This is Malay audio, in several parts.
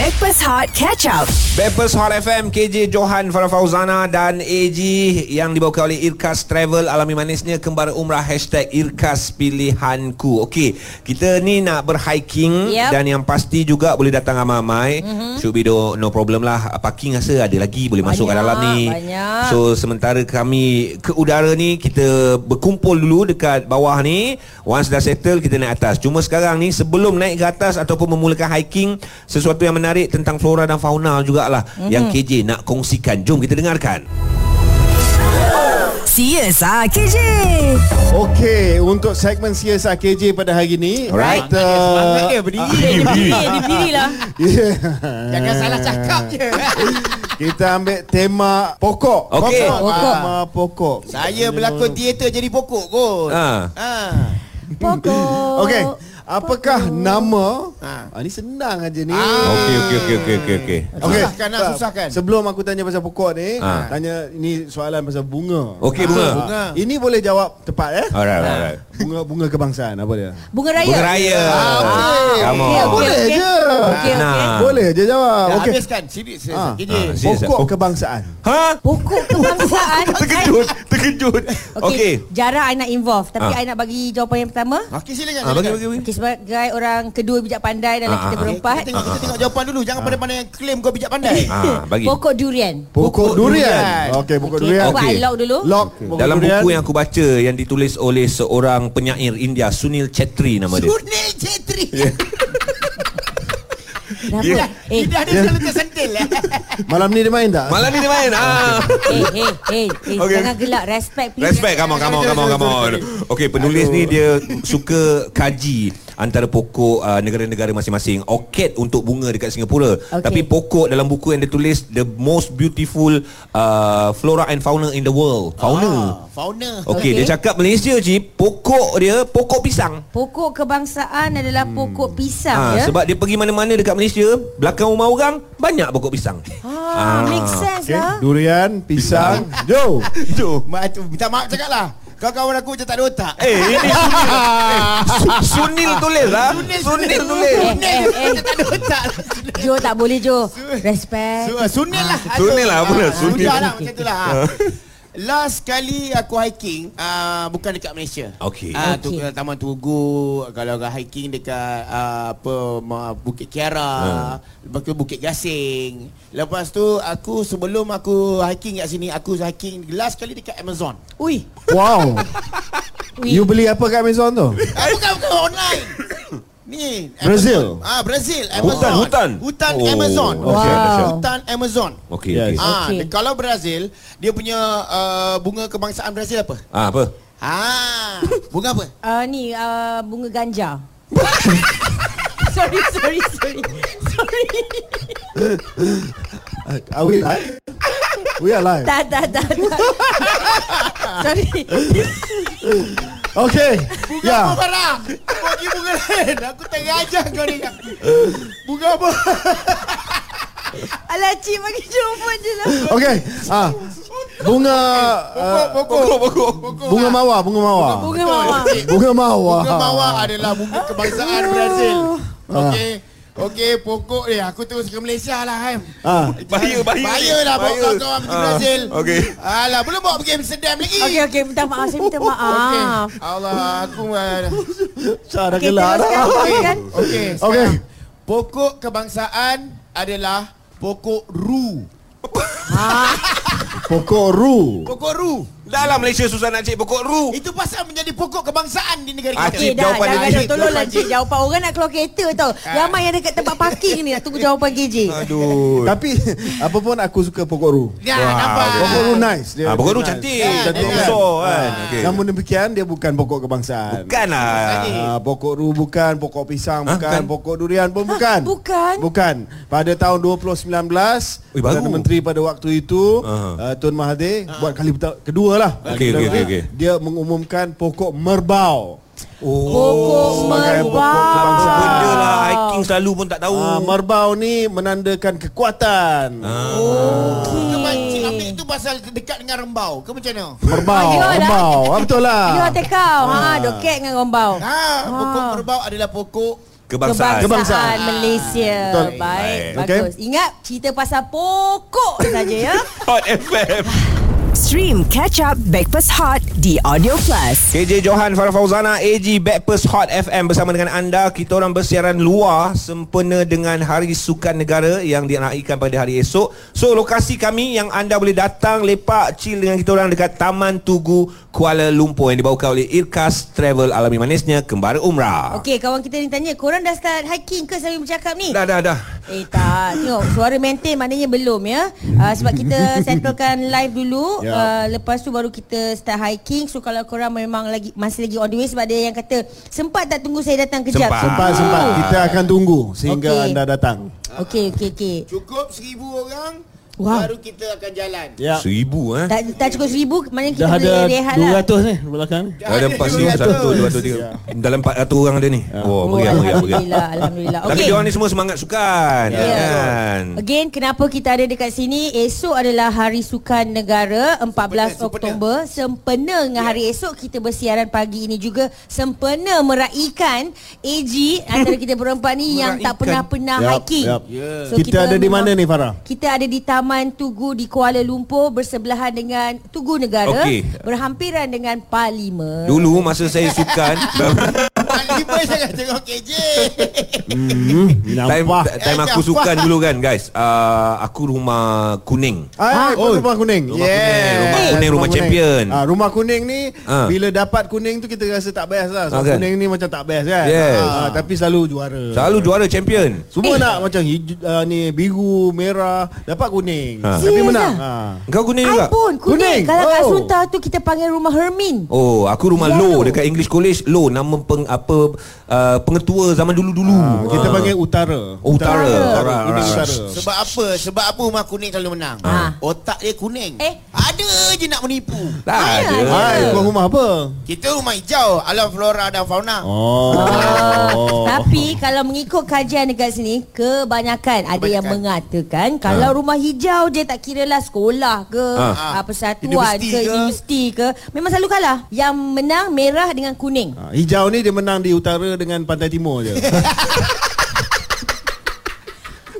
Backpass Hot Catch Up. Backpast Hot FM KJ Johan Farah Fauzana dan AG yang dibawakan oleh Irkas Travel alami manisnya kembali umrah hashtag Irkas Pilihanku Okey kita ni nak berhiking Yep. dan yang pasti juga boleh datang ramai-ramai mm-hmm. should be no, no problem lah parking rasa ada lagi boleh masuk ke Banyak, dalam ni banyak. so sementara kami ke udara ni kita berkumpul dulu dekat bawah ni once dah settle kita naik atas cuma sekarang ni sebelum naik ke atas ataupun memulakan hiking sesuatu yang menarik tentang flora dan fauna jugalah Mhm. mm-hmm. yang KJ nak kongsikan jom kita dengarkan CSR KJ. Okey, untuk segmen CSR KJ pada hari ini, Alright. kita Semangat dia berdiri. Dia berdiri, dia berdiri lah. Yeah. Jangan salah cakap je. kita ambil tema pokok. Okey. Pokok. Pokok. Tema pokok. Saya berlakon teater jadi pokok kot. Ha. Ha. Pokok. Okey. Apakah nama? Ha. Ah, ni senang aja ni. Ah. Okey okey okey okey okey okey. Okey, Susahkan lah, tak. susahkan. Sebelum aku tanya pasal pokok ni, Ah. tanya ini soalan pasal bunga. Okey Ah, bunga. bunga. Ini boleh jawab tepat eh? Alright alright. alright. Bunga bunga kebangsaan apa dia? Bunga raya. Bunga raya. Ah. Come Okey, on. okey, Boleh okey. je. Okey, Nah. okey. Boleh je jawab. Dah Okey. habiskan. Sini saya Ah. KJ. Ah, si- Pokok kebangsaan. Ha? Pokok kebangsaan. Terkejut, terkejut. Okey. Okey. Jarang I nak involve. Tapi Ah. I nak bagi jawapan yang pertama. Okey silakan. Ah bagi bagi bagi. Okey, sebagai orang kedua bijak pandai dalam Ah, kita ah, berempat. Kita tengok, kita tengok jawapan dulu. Jangan pandai-pandai yang claim kau bijak pandai. Ah, bagi. Pokok durian. Pokok Pokok durian. durian. Okey, pokok Okey, durian. I lock dulu. Lock pokok Dalam durian. buku yang aku baca yang ditulis oleh seorang penyair India Sunil Chetri nama dia. Sunil Chetri. Kenapa? Ya. Eh, Tidak ada sekali tersentil. eh. Malam ni dia main tak? Malam ni dia main. Ah. eh, eh, eh, eh Okey. jangan gelak. Respect, please. Respect, come on, come on, come on, come on. Okey, penulis ni dia suka kaji antara pokok uh, negara-negara masing-masing. Orchid untuk bunga dekat Singapura. Okey. Tapi pokok dalam buku yang dia tulis the most beautiful uh, flora and fauna in the world. Fauna. Ah, fauna. Okey, Okey. dia cakap Malaysia Ji, pokok dia pokok pisang. Pokok kebangsaan adalah pokok pisang Ah, ya. sebab dia pergi mana-mana dekat Malaysia, belakang rumah orang banyak pokok pisang. ah, make sense Okey, lah. durian, pisang. Ma- tu, Minta maaf cakap lah. Kawan-kawan aku macam tak ada otak. Eh, ini Sunil. eh, Su- Sunil tulis lah. Sunil tulis. Eh, Sunil eh, eh. macam tak ada otak. Jo tak boleh Jo. Respect. Su- Sunil lah. Sunil lah, Aduh. benar, Ah, Sunil. Sudah lah macam tu lah. Last kali aku hiking uh, bukan dekat Malaysia. Okey. Ah Okey. tu Taman Tugu, kalau orang hiking dekat uh, apa ma- Bukit Kiara, Ha. lepas tu Bukit Gasing. Lepas tu aku sebelum aku hiking kat sini, aku hiking last kali dekat Amazon. Ui. Wow. Ui. You beli apa kat Amazon tu? Bukan bukan online. Ni Brazil? Amazon. Ah Brazil, Amazon. Hutan, hutan. Hutan Oh, Amazon. Wow. dahsyat. Hutan Amazon. Okey, Yes. okey. Ah, okay. kalau Brazil dia punya uh, bunga kebangsaan Brazil apa? Ah, apa? Ah, bunga apa? Uh, ni uh, bunga ganja. sorry, sorry, sorry. Sorry. Are we live? We are live. tak, tak, tak, tak. sorry. Okay. Bunga Ya. apa Farah? Bagi bunga lain. Aku tengah ajar kau ni. Bunga apa? Alah, cik bagi jawapan je lah. Okay. Ah. Bunga uh, Pokok, pokok. Pokok. bunga mawar, bunga mawar. Bunga mawar. Bunga mawar. Bunga mawar adalah bunga kebangsaan Brazil. Okey. Okey, pokok ni aku terus ke Malaysia lah kan. Ah. Bahaya, bahaya. Bahaya lah bawa kawan-kawan pergi Ah, Brazil. okey. Alah, belum bawa pergi Amsterdam lagi. Okey, okey. Minta maaf. Saya minta Okey. maaf. Allah, aku Cara Okey, gelak teruskan, dah. Okey, Okey. sekarang. Pokok kebangsaan adalah pokok ru. Pokok ru. Pokok ru. Dah lah Malaysia susah nak cek pokok ru. Itu pasal menjadi pokok kebangsaan di negara Ah, kita. Okey dah, jawapan jangan tolonglah cik. Jawapan orang nak keluar kereta tau. Ramai yang dekat tempat parking ni nak tunggu jawapan KJ. Aduh. Tapi apa pun aku suka pokok ru. Ya, nampak. Pokok ru nice. Dia Ah, pokok ru cantik. Ah, Cantik besar kan. Okey. Namun demikian dia bukan pokok kebangsaan. Bukan lah. Ah, pokok ru bukan, pokok pisang Ah, bukan, bukan. pokok durian pun bukan. bukan? Bukan. Pada tahun 2019, Ui, baru. Perdana Menteri pada waktu itu, Aha. uh, Tun Mahathir buat kali kedua lah. Okey, okey, okey, okey. Dia mengumumkan pokok merbau. Oh. Pokok merbau. Benda lah hiking selalu pun tak tahu. Ah, merbau ni menandakan kekuatan. Itu mancing ambil itu pasal dekat dengan rembau. Ke macam mana? Merbau, Ah, ya lah. merbau. Ah, betul lah. You hati kau. Ha, doket dengan gombau. Ha, pokok merbau adalah pokok Kebangsaan. Kebangsaan. Malaysia. Betul. Baik, Baik. bagus. Ingat cerita pasal pokok saja ya. Hot FM. Stream Catch Up Backpass Hot di Audio Plus. KJ Johan Farah Fauzana AG Backpast Hot FM bersama dengan anda kita orang bersiaran luar sempena dengan Hari Sukan Negara yang dinaikkan pada hari esok so lokasi kami yang anda boleh datang lepak chill dengan kita orang dekat Taman Tugu Kuala Lumpur yang dibawakan oleh Irkas Travel Alami Manisnya Kembara Umrah Okey, kawan kita ni tanya, korang dah start hiking ke sambil bercakap ni? dah dah dah Eh tak, tengok suara maintain maknanya belum ya. Uh, sebab kita settlekan live dulu, Ya. uh, lepas tu baru kita start hiking. So kalau korang memang lagi masih lagi on the way sebab ada yang kata sempat tak tunggu saya datang kejap. Sempat. Sempat sempat Kita akan tunggu Sehingga Okey. anda datang Okey, okey, okey. Cukup seribu orang Wah. Baru kita akan jalan Ya Seribu eh Tak, tak cukup seribu, maknanya kita Dah boleh ada rehat lah. 200 ni belakang ni. Dah ada empat seribu satu dua ratus tiga Dalam empat ratus orang ada ni Oh Oh, meriah meriah meriah Alhamdulillah, Alhamdulillah. Tapi Okey. diorang ni semua semangat sukan Ya. kan Again, kenapa kita ada dekat sini? Esok adalah Hari Sukan Negara 14 Sempena. Oktober. Sempena dengan hari esok kita bersiaran pagi ini juga sempena meraikan AG antara kita berempat ni yang tak pernah-pernah Yap, hiking. yap. So, Kita ada di mana ni, Farah? Kita ada di Taman Tugu di Kuala Lumpur bersebelahan dengan Tugu Negara Okey. berhampiran dengan Parlimen. Dulu masa saya sukan Lima jangan tengok KJ hmm, time, Nampak time aku sukan dulu kan guys uh, Aku rumah kuning Ah, oh. rumah kuning. Rumah kuning, rumah kuning, rumah champion. Ah, rumah kuning ni Ah. bila dapat kuning tu kita rasa tak best lah. Sebab Ah, kan? kuning ni macam tak best kan. Yes. Ah, tapi selalu juara. Selalu juara champion Semua nak macam hijau, uh, ni biru, merah, dapat kuning. Ah. Tapi menang. Ah. Kau kuning I juga? pun kuning. Kuning. Kalau kat Oh. Sunta tu kita panggil rumah Hermin. Oh, aku rumah Yellow. Low dekat English College Low nama peng, apa uh, pengetua zaman dulu-dulu. Ah, kita Ah. panggil utara. Oh, utara. Utara. Kuning alright. utara. Sebab apa? Sebab apa rumah kuning selalu menang? Ah. Otak dia kuning. Eh? Ada je nak menipu. Tak Mana ada. Hai, kau rumah apa? Kita rumah hijau, alam flora dan fauna. Oh. Oh. Tapi kalau mengikut kajian dekat sini Kebanyakan ada yang mengatakan Kalau rumah hijau je tak kira lah sekolah ke ah. Persatuan Universiti ke, ke. Universiti ke Memang selalu kalah Yang menang merah dengan kuning Ah, hijau ni dia menang di utara dengan pantai timur je.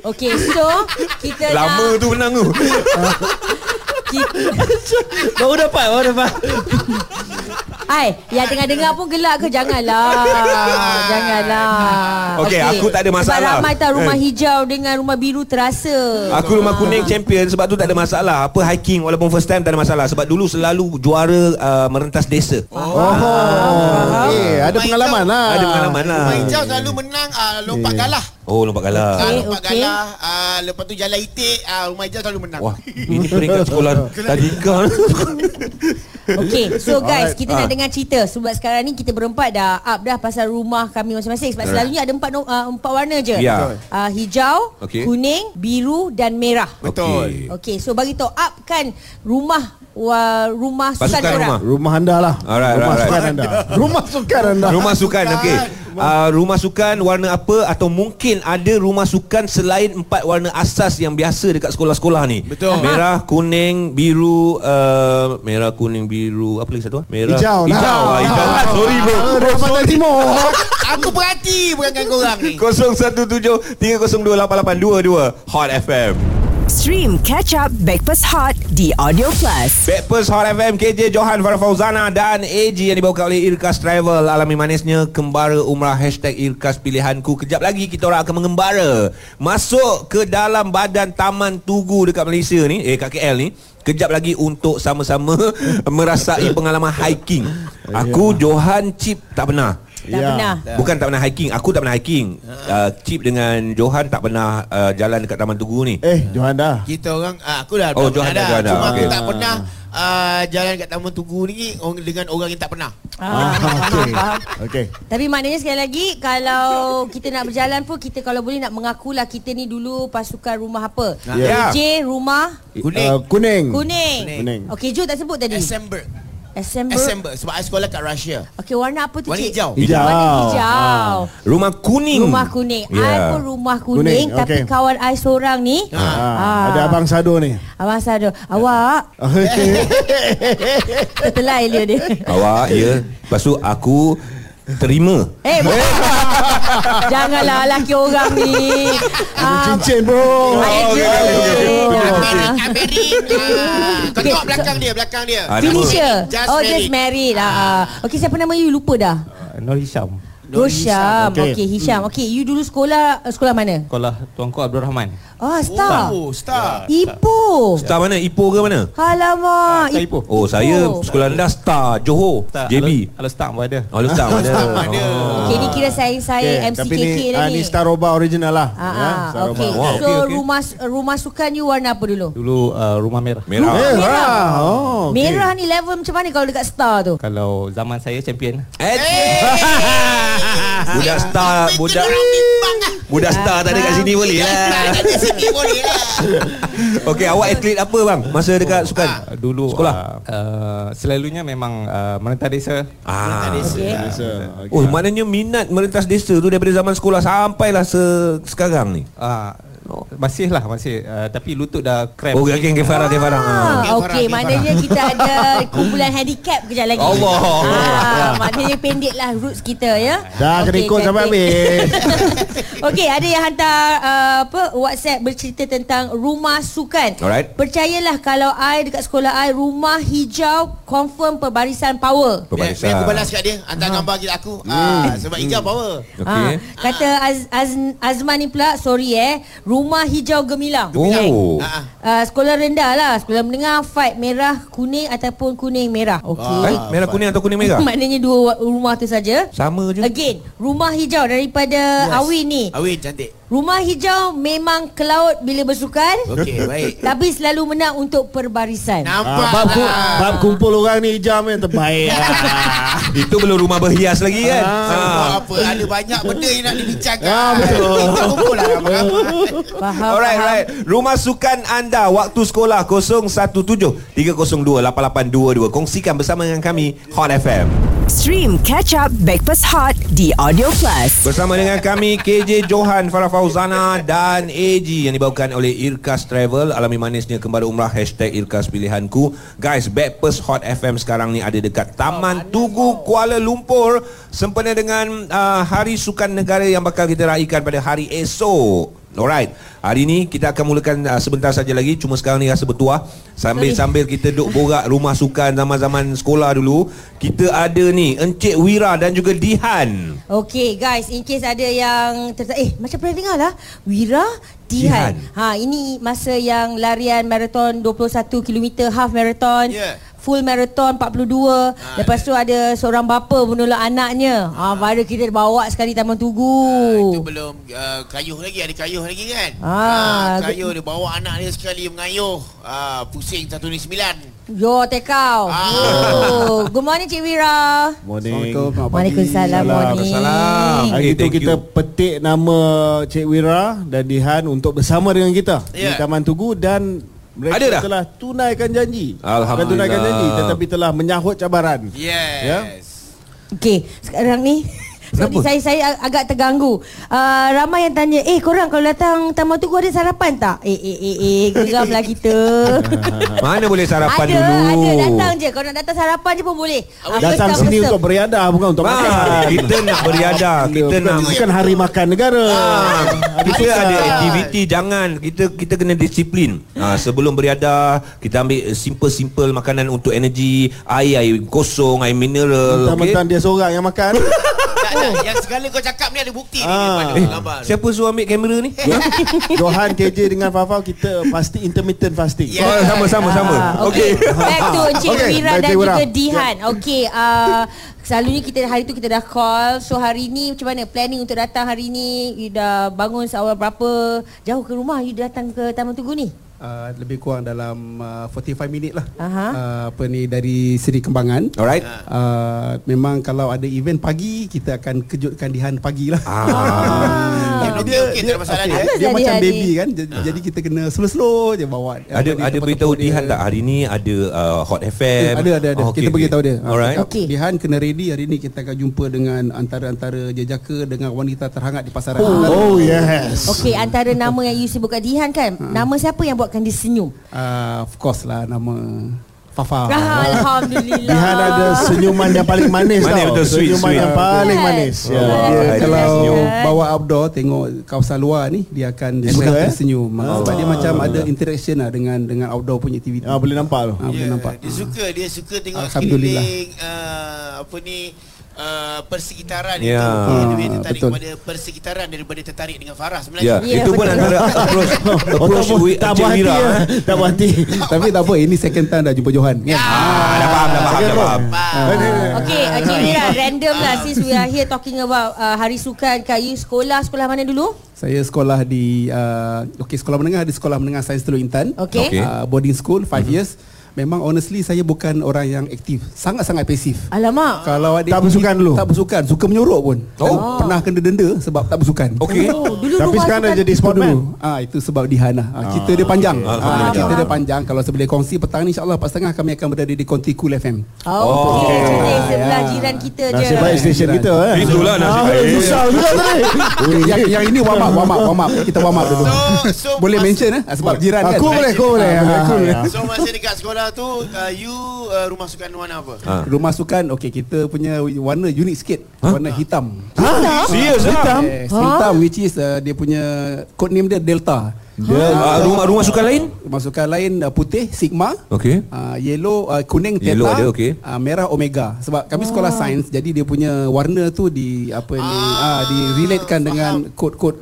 Okey so Kita Lama nak tu menang tu. kita, Baru dapat, baru dapat. Hai Yang tengah dengar pun gelak ke Janganlah Janganlah Okey, aku tak ada masalah. Sebab ramai tahu rumah Eh. hijau Dengan rumah biru terasa Aku rumah kuning champion sebab tu tak ada masalah. Apa hiking walaupun first time tak ada masalah sebab dulu selalu juara uh, merentas desa. Oh. Okay, ada pengalaman lah. Ada pengalaman lah. Rumah hijau selalu menang uh, lompat galah. Oh, lompat galah. Ah, Okey, lompat okey. galah. Uh, lepas tu jalan itik, uh, rumah hijau selalu menang. Wah, ini peringkat sekolah tadika. Okay so guys Alright. Kita Ah. nak dengar cerita Sebab sekarang ni kita berempat dah up dah Pasal rumah kami masing-masing Sebab selalunya ada empat uh, empat warna je Ya. uh, Hijau Okey. Kuning Biru dan merah Betul. Okay so bagi tahu up kan Rumah wa, Rumah sukan Pasukan korang rumah. Rumah anda lah. Alright, rumah alright, sukan alright. anda. Rumah sukan anda. Rumah sukan okey. Uh, rumah sukan warna apa atau mungkin ada rumah sukan selain empat warna asas yang biasa dekat sekolah-sekolah ni. Betul. Merah, kuning, biru, uh, merah, kuning, biru, apa lagi satu? ah? Merah. Hijau lah. Hijau. Ah, hijau. Ah, sorry bro. Ah, Dekat pantai timur. Aku perhati bukan korang ni. 017 302 8822 Hot FM. Stream Catch Up Backpass Hot di Audio Plus. Backpast Hot FM KJ Johan Farah Fauzana dan AG yang dibawakan oleh Irkas Travel. Alami manisnya Kembara Umrah. Hashtag Irkas Pilihanku. Kejap lagi kita orang akan mengembara. Masuk ke dalam badan Taman Tugu dekat Malaysia ni. Eh kat KL ni. Kejap lagi untuk sama-sama merasai pengalaman hiking. Aku Johan Chip tak pernah Tak Ya. pernah Bukan tak pernah hiking Aku tak pernah hiking uh, Chip dengan Johan tak pernah uh, jalan dekat Taman Tugu ni Eh, Johan dah. Kita orang ah, aku dah Oh, Johan dah, Johan dah. Cuma aku Okey. tak pernah uh, jalan kat Taman Tugu ni orang- dengan orang yang tak pernah. ah, Okey. Okey. Tapi maknanya sekali lagi Kalau kita nak berjalan pun Kita kalau boleh nak mengakulah Kita ni dulu pasukan rumah apa Ya. AJ rumah Kuning. Uh, kuning. Kuning. Kuning. Okey, Jo tak sebut tadi. Assemble. Assemble. Assemble sebab I sekolah kat Russia. Okey, warna apa tu, Warna Cik? hijau. Hijau. Warna hijau. Rumah kuning Rumah kuning. Ya. I pun rumah kuning, Kuning, tapi okey. kawan I seorang ni. Ah, Ah. Ada abang Sado ni. Abang Sado. Awak Okey. tertelai dia dia. Awak ya Lepas tu aku Terima Eh, bukan. Janganlah laki orang ni. Ah, Cincin bro Ayat okey, je. okey, okey. Ah. Amerik Kau tengok belakang dia Belakang dia Ah, Finisher. Just oh, just married. Ah. Okey, siapa nama you? Lupa dah. Nur Hisham. Hisham. Okey. Okey, Hisham. Okey, you dulu sekolah sekolah mana? Sekolah Tuanku Abdul Rahman. Ah, Star. Oh star Ipoh. Star mana? Ipoh ke mana? Alamak. Star Ipoh. Oh saya sekolah rendah Star Johor JB Kalau start pun ada. Oh lu Star mana? Ada Okey, ni kira saya-saya MC Tapi KK ni, dah ah, ni. ni Star Roba original lah Ah, ya, ah, Star Roba. okey. Wow, So okey, okey. rumah rumah sukan you warna apa dulu? Dulu uh, rumah merah. Merah Merah. Merah oh, okay. Merah ni level macam mana kalau dekat Star tu? Kalau zaman saya champion. Eh, Budak Star Budak Budak Star tak ada kat sini boleh lah sini boleh lah Okey awak atlet apa bang Masa dekat sukan Uh, dulu Sekolah? uh, selalunya memang uh, merentah desa. Ah. Okey. Biasa. Okay. Oh maknanya minat merentas desa tu Daripada zaman sekolah Sampailah se sekarang ni Uh, masih lah masih uh, tapi lutut dah cramp. Oh Farah okey Farah Ah. Ah, Okey, maknanya kita ada kumpulan handicap kejap lagi. Allah. Ah, maknanya pendek lah roots kita ya. Dah kena Okey, ikut sampai habis Okey, ada yang hantar uh, apa WhatsApp bercerita tentang rumah sukan. Alright. Percayalah kalau I dekat sekolah I rumah hijau confirm perbarisan power. Biar, biar aku balas kat dia Hantar gambar kita aku. Ah, Sebab hijau power. Okey. Ah, kata Az, Az, Azman ni pula sorry eh rumah hijau gemilang. Oh. Uh, sekolah rendah lah. Sekolah menengah Fight merah Kuning Ataupun kuning merah. Okey. Eh, merah kuning atau kuning merah? Maknanya dua rumah tu saja. Sama je. Again Rumah hijau daripada yes. Awin ni. Awin cantik Rumah hijau memang ke laut bila bersukan Okey baik Tapi selalu menang untuk perbarisan Nampak Ah, bab, ku, lah. bab kumpul orang ni hijau yang terbaik Itu belum rumah berhias lagi kan Sebab ah. apa Ada banyak benda yang nak dibincangkan Ah, betul. Kita kumpul lah Faham Alright, faham. right. Rumah sukan anda waktu sekolah 017 302 8822. Kongsikan bersama dengan kami Hot FM. Stream Catch Up Backpass Hot di Audio Plus. Bersama dengan kami KJ Johan, Farah Fauzana dan AG yang dibawakan oleh Irkas Travel. Alami manisnya kembali umrah Hashtag Irkas Pilihanku. Guys, Backpass Hot FM sekarang ni ada dekat Taman Tugu Kuala Lumpur. Sempena dengan uh, Hari Sukan Negara yang bakal kita raikan pada hari esok. Alright. Hari ni kita akan mulakan uh, sebentar saja lagi. Cuma sekarang ni rasa bertuah. Sambil-sambil kita duk borak rumah sukan zaman-zaman sekolah dulu. Kita ada ni Encik Wira dan juga Dihan. Okay guys In case ada yang terta- Eh macam pernah dengar lah Wira Dihan. Dihan. Ha ini masa yang larian maraton 21 km half marathon. Ya. Full marathon 42 ha, Lepas tu ada seorang bapa menolak anaknya. Ha, Baru kita bawa sekali Taman Tugu. Ah, Itu belum uh, kayuh lagi Ada kayuh lagi kan? Ah, ah, Kayuh dia bawa anak dia sekali mengayuh. Ah, Pusing satu ni sembilan. Yo tekau Ah. oh. Good morning Cik Wira. Morning. Waalaikumsalam morning. Waalaikumsalam. Hari itu kita you. petik nama Cik Wira dan Dihan untuk bersama dengan kita Ya. di Taman Tugu dan mereka Ada dah? telah tunaikan janji. Alhamdulillah. Bukan tunaikan janji tetapi telah menyahut cabaran. Yes Okay sekarang ni Sorry, Kenapa? saya saya ag- agak terganggu. Uh, ramai yang tanya, "Eh, korang kalau datang Taman Tugu ada sarapan tak?" Eh, eh, eh, eh, geramlah kita. Mana boleh sarapan ada, dulu ada datang je. Kalau nak datang sarapan je pun boleh. Ah, Datang sini untuk beriadah bukan untuk Ah, makan. kita nak beriadah, kita bukan, nak bukan hari makan negara. Ah, kita ada aktiviti jangan kita kita kena disiplin. Ha, sebelum beriadah kita ambil simple-simple makanan untuk energi, air air kosong, air mineral, okey. Mentang-mentang dia seorang yang makan. Yang segala kau cakap ni ada bukti ni Ah. daripada Eh, gambar ni. siapa suruh ambil kamera ni? Johan KJ dengan Fafau kita pasti intermittent fasting. Ya. Oh, sama sama sama. Ah, Okey. okay. Back to Encik Okay, Wira back dan Wira. juga Dihan. Okey, uh, selalunya kita hari tu kita dah call. So hari ni macam mana planning untuk datang hari ni? You dah bangun seawal berapa? Jauh ke rumah you datang ke Taman Tugu ni? Uh, lebih kurang dalam uh, 45 minit lah Aha. uh, apa ni dari Seri Kembangan Alright. uh, memang kalau ada event pagi kita akan kejutkan Dihan pagi lah Ah. Okey tak ada masalah okey, dia. Dia jadi macam hari? baby kan jadi, jadi kita kena slow-slow je bawa Ada ni, ada tempat-tempat beritahu dia. Dihan tak hari ni ada uh, Hot FM? ada ada ada Oh, kita okey, bagi okey. tahu dia Alright. Okey. Dihan kena ready hari ni kita akan jumpa dengan antara-antara jejaka dengan wanita terhangat di pasaran Oh yes. Okey, antara nama yang you sebutkan Dihan kan? Nama siapa yang buatkan dia senyum? uh, of course lah nama Fafa. Ah, Alhamdulillah. Dihan ada senyuman yang paling manis Manis, tau. betul, sweet, senyuman sweet. yang paling Yes. manis. Ya. Dia Wah, kalau senyum. bawa outdoor tengok kawasan luar ni dia akan Dia suka, mudah eh? tersenyum. Sebab dia macam ada interaction lah dengan dengan outdoor punya aktiviti. Ah, boleh nampak tu. Ah, boleh Ya, nampak. Dia suka Dia suka tengok sekeliling uh, Apa ni uh, Persekitaran Ya. itu Dia lebih Ah, tertarik betul. kepada Persekitaran Daripada tertarik dengan Farah Ya, sebenarnya Ya, itu pun antara approach approach tak, wi- tak buat hati ya. Tak buat hati. Tapi tak apa ini second time dah jumpa Johan kan. Ah, dah faham, dah faham, dah faham. Okay, Encik Mira, random lah since we are here talking about uh, Hari Sukan Kak You sekolah, sekolah mana dulu? Saya sekolah di uh, okey sekolah menengah di sekolah menengah Sains Teluk Intan. Okey. Okey. Uh, boarding school 5 years. Memang honestly saya bukan orang yang aktif. Sangat-sangat pasif. Alamak. Kalau adik Tak bersukan dulu? Tak bersukan, suka menyuruh pun. Dan Oh. Pernah kena denda sebab tak bersukan. Okey. Oh, dulu Tapi sekarang dah jadi sportman. dulu. Ah itu sebab Dihan lah. Ah, cerita dia panjang. Ah, Alhamdulillah. cerita dia panjang. Kalau saya boleh kongsi petang ni insya-Allah pas tengah kami akan berada di Konti Cool FM. Oh, okay. Oh. Kita sebelah Ya. jiran kita je. Nasib baik stesen kita eh. Itulah nasib Ah, baik. Susah juga tadi. yang, yang ini warm up, warm up, warm up. Kita warm up dulu. So, so boleh mention eh sebab jiran kan. Aku boleh, aku boleh. Ah, Aku boleh. So masa dekat sekolah tu uh, You uh, rumah sukan warna apa? Ah. Rumah sukan okey kita punya warna unik sikit. Warna hitam. Serius ah? Yes, hitam which is uh, dia punya code name dia Delta. Ah, rumah rumah sukan lain? Rumah sukan lain uh, putih Sigma. Okey. Uh, yellow uh, kuning Theta Yellow ada, okey. uh, merah Omega sebab kami sekolah sains jadi dia punya warna tu di apa ni ah, di relatekan dengan kod-kod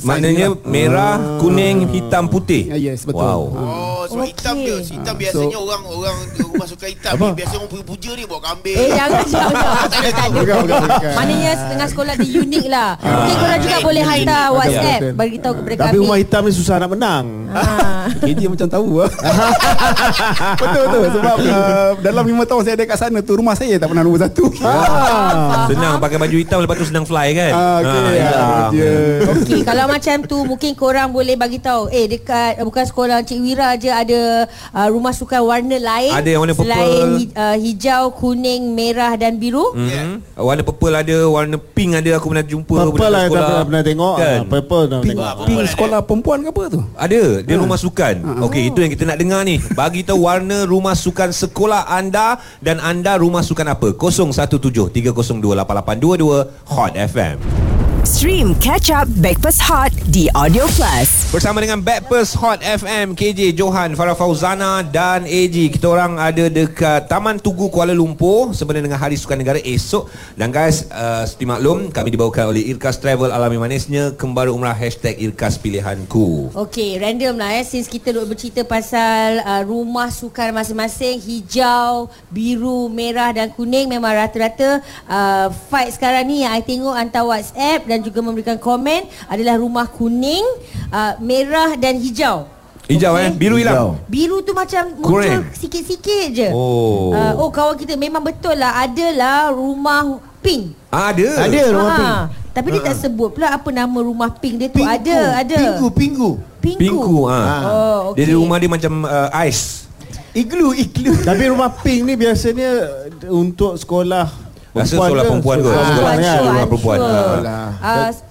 Maknanya lah. merah, kuning, hitam, putih. Ah, yes betul Wow. Oh, sebab Okey. hitam dia. Hitam Ah, biasanya so- orang orang rumah sukan hitam ni biasa orang puja-puja ni bawa kambing. Eh jangan jangan. Tak ada. Maknanya setengah sekolah dia unik lah. Mungkin korang juga boleh hantar WhatsApp bagi tahu kepada Tapi kami. rumah hitam ni susah nak menang. Ah. KJ macam tahu lah Betul betul Sebab uh, Dalam 5 tahun saya ada kat sana tu Rumah saya tak pernah nombor satu Ah. Senang pakai baju hitam lepas tu senang fly kan? Ah, okay, Ah, ya, dia. Okey, kalau macam tu mungkin korang boleh bagi tahu. Eh dekat uh, bukan sekolah Cik Wira je ada uh, rumah sukan warna lain. Ada yang warna purple. Selain uh, hijau, kuning, merah dan biru. Mhm. Warna purple ada, warna pink ada aku pernah jumpa Purple budak lah sekolah. pernah, pernah tengok. Kan? Ah, Purple Pink, tengok. pink sekolah perempuan ke apa tu Ada, dia rumah sukan. Okey, itu yang kita nak dengar ni. Bagi tahu warna rumah sukan sekolah anda dan anda rumah sukan apa? 0173028822 Hot FM. Stream Catch Up Backpass Hot di Audio Plus. Bersama dengan Backpers Hot FM KJ Johan Farah Fauzana dan AG Kita orang ada dekat Taman Tugu Kuala Lumpur Sebenarnya dengan Hari Sukan Negara esok. Dan guys uh, Seperti maklum Kami dibawakan oleh Irkas Travel. Alami Manisnya Kembali Umrah Hashtag Irkas Pilihanku. Okey, random lah eh since kita duk bercerita pasal uh, rumah sukan masing-masing hijau, biru, merah dan kuning memang rata-rata uh, fight sekarang ni yang I tengok hantar WhatsApp dan juga memberikan komen adalah rumah kuning, uh, merah dan hijau. Hijau Okey? eh Biru hilang Biru tu macam Kurang. muncul sikit-sikit je. Oh. Uh, oh kawan kita memang betul lah adalah rumah pink. Ah, Ada Ada rumah Ha, pink. Tapi dia tak sebut pula apa nama rumah pink dia tu. Ada, ada. Pinggu, pinggu. Pinku. Pinku ah. Oh, Dia di okey. rumah dia macam uh, ais Iglu, iglu. Tapi rumah pink ni biasanya untuk sekolah Rasa sekolah perempuan kot. Perempuan.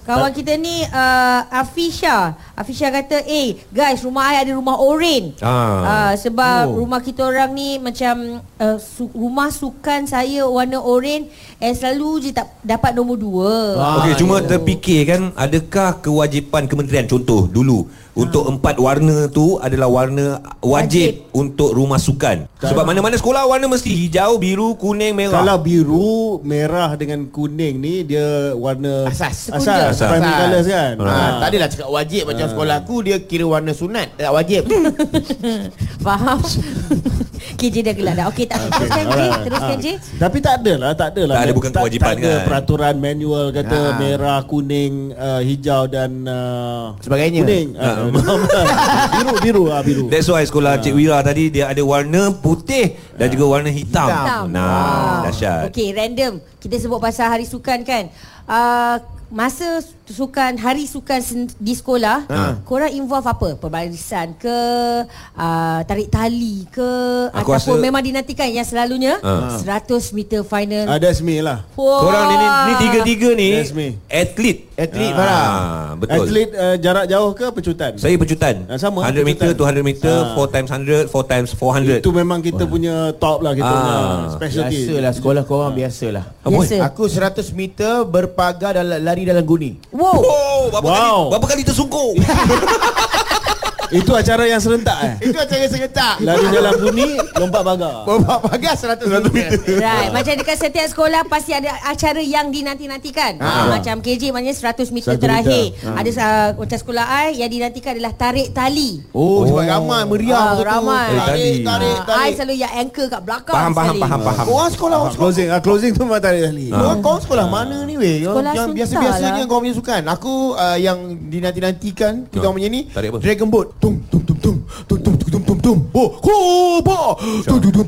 kawan kita ni uh, Afisha Afisha kata Eh guys rumah I ada rumah oren Ah. uh, Sebab Oh. rumah kita orang ni Macam uh, su- Rumah sukan saya warna oren Eh selalu je tak dapat nombor dua Ah, Okey, cuma terfikir kan adakah kewajipan kementerian contoh dulu untuk empat warna tu adalah warna wajib, Wajib. untuk rumah sukan. Sebab mana-mana sekolah warna mesti hijau, biru, kuning, merah. Kalau biru, merah dengan kuning ni dia warna Asas. Asas, Asas. primary colours kan. Ha, tak adalah cakap wajib macam sekolah aku dia kira warna sunat, tak wajib. Faham? KJ dah gelak dah Okey tak Teruskan J Alright. Teruskan. J Tapi tak ada lah, tak ada lah. Tak ada bukan kewajipan tak ada kan? peraturan manual kata Ah. merah, kuning, uh, hijau dan uh, Sebagainya. Kuning. Uh, biru, biru ah biru. That's why sekolah Cik Wira tadi dia ada warna putih dan juga warna hitam. Hitam. Nah, dahsyat. Okey, random. Kita sebut pasal hari sukan kan. Uh, masa sukan hari sukan di sekolah, Ha. korang involve apa? Perbarisan ke uh, tarik tali ke Aku ataupun rasa- memang dinantikan yang selalunya Ha. 100 meter final. Ah, that's me lah. Wah. Korang ni, ni, ni tiga-tiga ni. Atlet Atlet Ah, Farah. Betul Atlet uh, jarak jauh ke pecutan? Saya pecutan Ah, sama, 100 meter, pecutan. 200 meter, Ah. 4 times 100, 4 times 400 Itu memang kita punya top lah kita Ah. punya specialty. Biasalah sekolah korang biasalah. Biasa. Aku 100 meter berpagar dalam lari dalam guni. Wow. Oh, berapa Wow. kali berapa kali tersungkur? Itu acara yang serentak eh. Itu acara serentak. Lari dalam bunyi, lompat pagar. Bawa pagar 100 meter. Right, macam dekat setiap sekolah pasti ada acara yang dinanti-nantikan. Ha. Macam KJ maknanya 100 meter 100 terakhir. meter. Ada uh, macam sekolah I yang dinantikan adalah tarik tali. Oh, sebab ramai meriah Ah, tu. ramai. Tarik, Tarik tarik, Ah, I tarik. selalu yang anchor kat belakang Faham, faham, faham, faham. Korang sekolah, Ah, sekolah closing, ah, closing tu memang tarik ahli. Korang, korang sekolah mana ni weh? Yang, Sekolah yang Sultan biasa-biasanya lah. korang punya sukan. Aku uh, yang dinanti-nantikan kita Ya. orang punya ni Tarik apa? Dragon Boat. Kuba.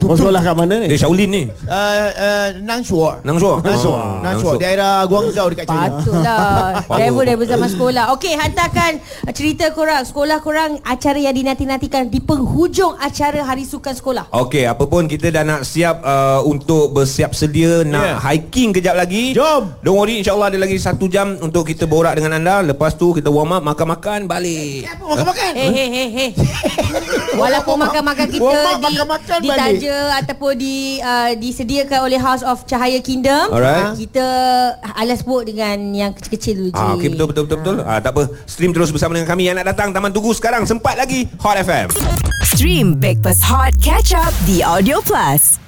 Masuk lah kat mana ni? Dari Shaolin ni. Eh, eh, Nang Shua. Nang Shua. Nang Nangshuo. Ah, Nang Shua. Daerah Guangzhou dekat China. Patutlah. Travel dari zaman sekolah. Okey, hantarkan cerita korang. Sekolah korang acara yang dinanti-nantikan di penghujung acara Hari Sukan Sekolah. Okey, apapun kita dah nak siap uh, untuk bersiap sedia nak ya. hiking kejap lagi. Jom. Don't worry, insyaAllah ada lagi satu jam untuk kita borak dengan anda. Lepas tu kita warm up, makan-makan, balik. Apa makan-makan? Hei, hei, hei hei hei Walaupun makan-makan kita Warm up, di, makan-makan ditaja ataupun di uh, disediakan oleh House of Cahaya Kingdom, Alright. kita alas sebut dengan yang kecil-kecil dulu. Ah, okey betul betul betul betul. Ah, tak apa. Stream terus bersama dengan kami yang nak datang Taman Tugu sekarang sempat lagi Hot FM. Stream Breakfast Hot Catch Up The Audio Plus.